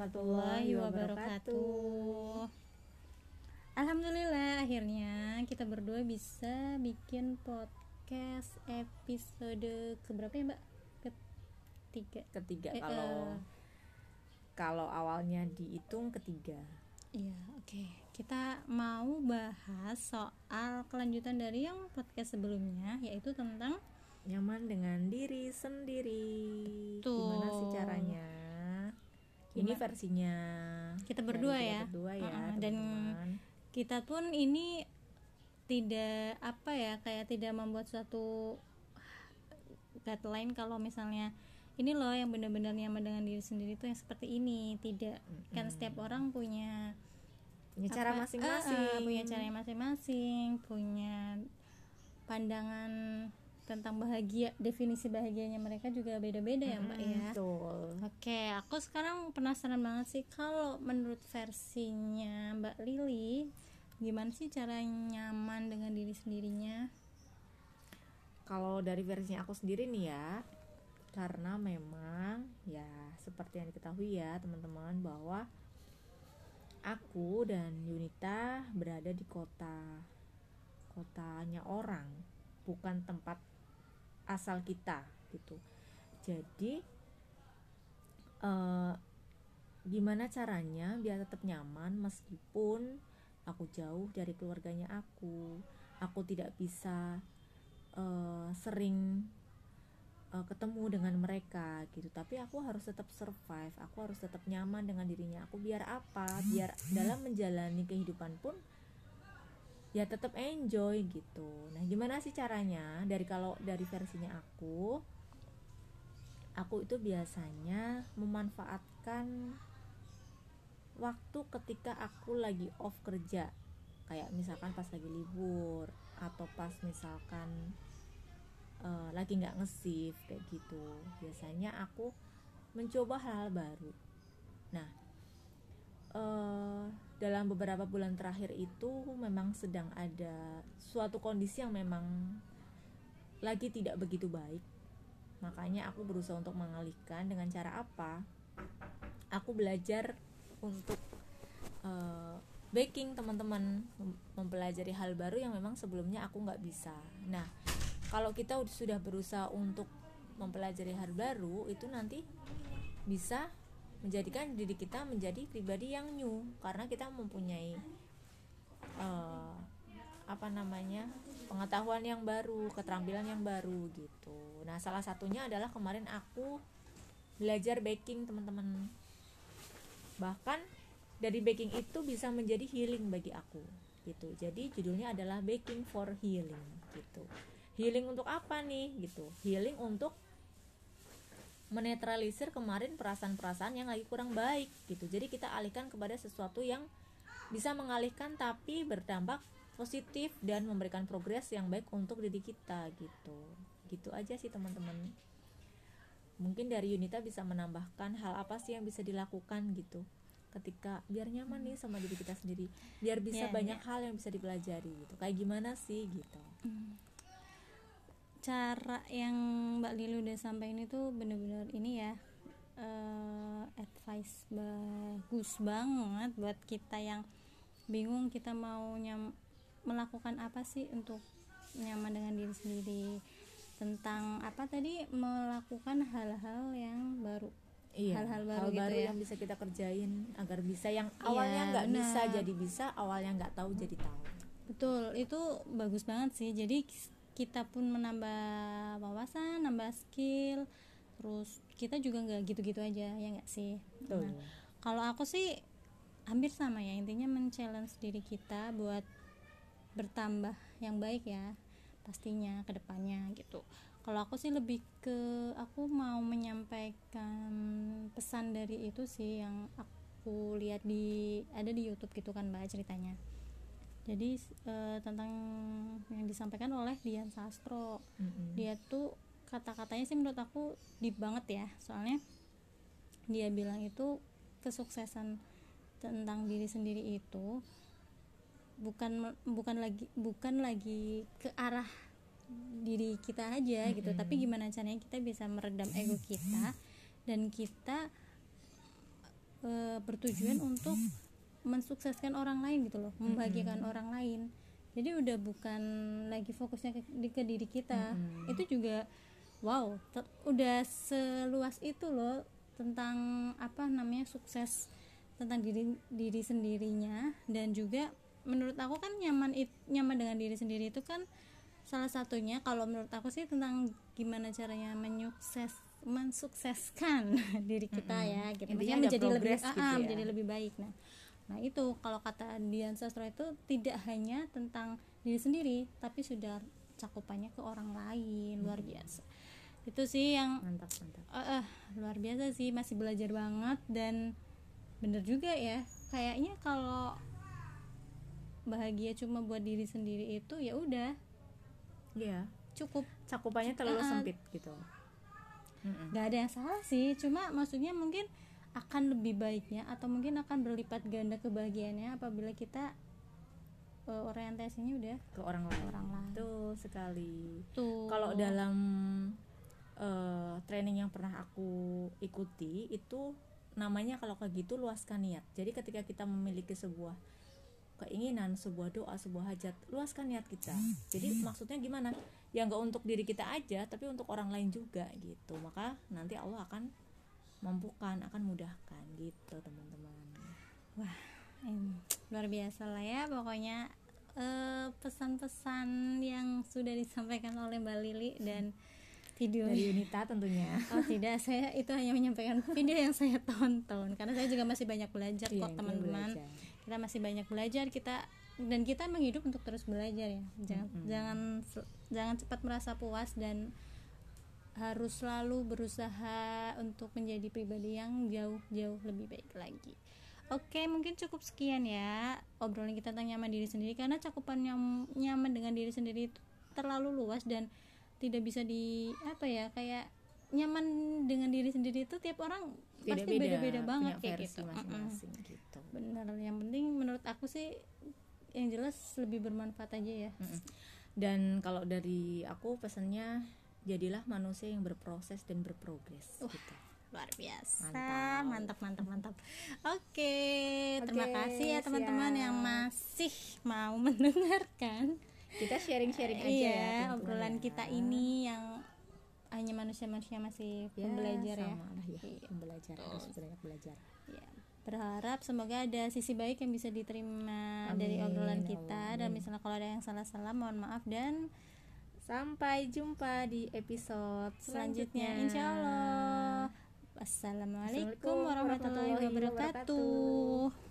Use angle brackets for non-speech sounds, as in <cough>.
warahmatullahi wabarakatuh. Alhamdulillah akhirnya kita berdua bisa bikin podcast episode keberapa ya mbak? Ketiga. Ketiga Eh, kalau eh. kalau awalnya dihitung ketiga. Iya oke. Kita mau bahas soal kelanjutan dari yang podcast sebelumnya yaitu tentang Nyaman dengan diri sendiri. Betul. Gimana sih caranya? Ini versinya Kita dari berdua kita ya. Berdua ya, Uh-uh, dan teman-teman. kita pun ini tidak apa ya kayak tidak membuat suatu guideline kalau misalnya ini loh yang benar-benar nyaman dengan diri sendiri itu yang seperti ini tidak kan setiap orang punya punya cara apa- masing-masing. Ah, ah, punya cara masing-masing punya pandangan tentang bahagia definisi bahagianya mereka juga beda-beda ya mbak ya Betul. Oke, aku sekarang penasaran banget sih kalau menurut versinya Mbak Lili, gimana sih cara nyaman dengan diri sendirinya? Kalau dari versinya aku sendiri nih ya, karena memang ya seperti yang diketahui ya teman-teman bahwa aku dan Yunita berada di kota kotanya orang, bukan tempat asal kita gitu. Jadi eh, gimana caranya biar tetap nyaman meskipun aku jauh dari keluarganya aku, aku tidak bisa eh, sering eh, ketemu dengan mereka gitu. Tapi aku harus tetap survive aku harus tetap nyaman dengan dirinya aku. Biar apa? Biar dalam menjalani kehidupan pun ya tetap enjoy gitu. Nah gimana sih caranya? Dari kalau dari versinya aku aku itu biasanya memanfaatkan waktu ketika aku lagi off kerja. Kayak misalkan pas lagi libur atau pas misalkan eh, lagi nggak nge kayak gitu. Biasanya aku mencoba hal-hal baru. Nah eh, dalam beberapa bulan terakhir itu memang sedang ada suatu kondisi yang memang lagi tidak begitu baik. Makanya aku berusaha untuk mengalihkan dengan cara apa? Aku belajar untuk eh, baking teman-teman mem- mempelajari hal baru yang memang sebelumnya aku nggak bisa. Nah kalau kita ud- sudah berusaha untuk mempelajari hal baru itu nanti bisa menjadikan diri kita menjadi pribadi yang new karena kita mempunyai eh, apa namanya pengetahuan yang baru keterampilan yang baru gitu. Nah salah satunya adalah kemarin aku belajar baking teman-teman. Bahkan dari baking itu bisa menjadi healing bagi aku gitu. Jadi judulnya adalah baking for healing gitu. Healing untuk apa nih gitu? Healing untuk menetralisir kemarin perasaan-perasaan yang lagi kurang baik gitu. Jadi kita alihkan kepada sesuatu yang bisa mengalihkan tapi berdampak positif dan memberikan progres yang baik untuk diri kita gitu. Gitu aja sih teman-teman. Mungkin dari Yunita bisa menambahkan hal apa sih yang bisa dilakukan gitu. Ketika biar nyaman nih sama diri kita sendiri. Biar bisa Ya, banyak hal yang bisa dipelajari gitu. Kayak gimana sih gitu Cara yang Mbak Lili udah sampaikan itu bener-bener ini ya eh, advice bagus banget buat kita yang bingung kita mau nyam melakukan apa sih untuk nyaman dengan diri sendiri tentang apa tadi melakukan hal-hal yang baru Iya, Hal-hal baru hal gitu baru ya. yang bisa kita kerjain agar bisa yang Iya, awalnya nggak bisa jadi bisa, awalnya nggak tahu jadi tahu. Betul, itu bagus banget sih. Jadi kita pun menambah wawasan, nambah skill, terus kita juga nggak gitu-gitu aja ya nggak sih. Betul. Nah, kalau aku sih hampir sama ya intinya men-challenge diri kita buat bertambah yang baik ya pastinya ke depannya gitu. Kalau aku sih lebih ke aku mau menyampaikan pesan dari itu sih yang aku lihat di ada di YouTube gitu kan mbak ceritanya jadi eh, tentang yang disampaikan oleh Dian Sastro Mm-mm. dia tuh kata-katanya sih menurut aku deep banget ya soalnya dia bilang itu kesuksesan tentang diri sendiri itu bukan bukan lagi bukan lagi ke arah diri kita aja gitu Mm-mm. tapi gimana caranya kita bisa meredam ego kita dan kita eh, bertujuan untuk mensukseskan orang lain gitu loh membahagiakan orang lain. Jadi udah bukan lagi fokusnya ke, di- ke diri kita. Mm-mm. itu juga wow ter- udah seluas itu loh tentang apa namanya sukses tentang diri diri sendirinya. Dan juga menurut aku kan nyaman it, nyaman dengan diri sendiri itu kan salah satunya. Kalau menurut aku sih tentang gimana caranya menyukses mensukseskan <laughs> diri kita ya gitu. Intinya menjadi lebih ah, gitu ah, ya. menjadi lebih baik. Nah nah itu kalau kata Dian Sastro itu tidak hanya tentang diri sendiri tapi sudah cakupannya ke orang lain luar biasa. Itu sih yang mantap mantap. Eh, eh, luar biasa sih masih belajar banget dan bener juga ya. Kayaknya kalau bahagia cuma buat diri sendiri itu ya udah. Iya. Cukup. Cakupannya terlalu ah. sempit gitu. Mm-mm. nggak ada yang salah sih cuma maksudnya mungkin akan lebih baiknya atau mungkin akan berlipat ganda kebahagiaannya apabila kita eh, orientasinya udah ke orang lain. Orang lain. Betul sekali. Tuh kalau dalam eh, training yang pernah aku ikuti itu namanya kalau kayak gitu luaskan niat. Jadi ketika kita memiliki sebuah keinginan sebuah doa sebuah hajat luaskan niat kita. Jadi maksudnya gimana? Ya nggak untuk diri kita aja tapi untuk orang lain juga gitu. Maka nanti Allah akan mampukan akan mudahkan gitu teman-teman. Em, luar biasa lah ya pokoknya eh, pesan-pesan yang sudah disampaikan oleh Mbak Lili dan video dari Unita tentunya. <laughs> Oh tidak saya itu hanya menyampaikan video yang saya tonton. Karena saya juga masih banyak belajar Iya, kok teman-teman. kita masih banyak belajar kita dan kita emang hidup untuk terus belajar ya. Jangan Mm-mm. jangan jangan cepat merasa puas dan harus selalu berusaha untuk menjadi pribadi yang jauh-jauh lebih baik lagi Oke, mungkin cukup sekian ya obrolan kita tentang nyaman diri sendiri karena cakupan nyam- nyaman dengan diri sendiri itu terlalu luas dan tidak bisa di apa ya kayak nyaman dengan diri sendiri itu tiap orang pasti beda-beda banget kayak gitu. Masing-masing gitu Bener, yang penting menurut aku sih yang jelas lebih bermanfaat aja ya. Mm-mm. dan kalau dari aku pesannya jadilah manusia yang berproses dan berprogres Wah. gitu Luar biasa. Mantap. Mantap, mantap, mantap. Oke, terima Oke, kasih ya teman-teman yang masih mau <laughs> mendengarkan. kita sharing-sharing aja iya, ya obrolan ya. kita ini yang hanya manusia-manusia masih ya, pembelajar ya. lah ya Iya. pembelajar harus banyak belajar Ya, berharap semoga ada sisi baik yang bisa diterima dari Amin, obrolan ya kita Allah, dan amin. misalnya kalau ada yang salah-salah mohon maaf dan sampai jumpa di episode selanjutnya selanjutnya. insya Allah Assalamualaikum warahmatullahi wabarakatuh.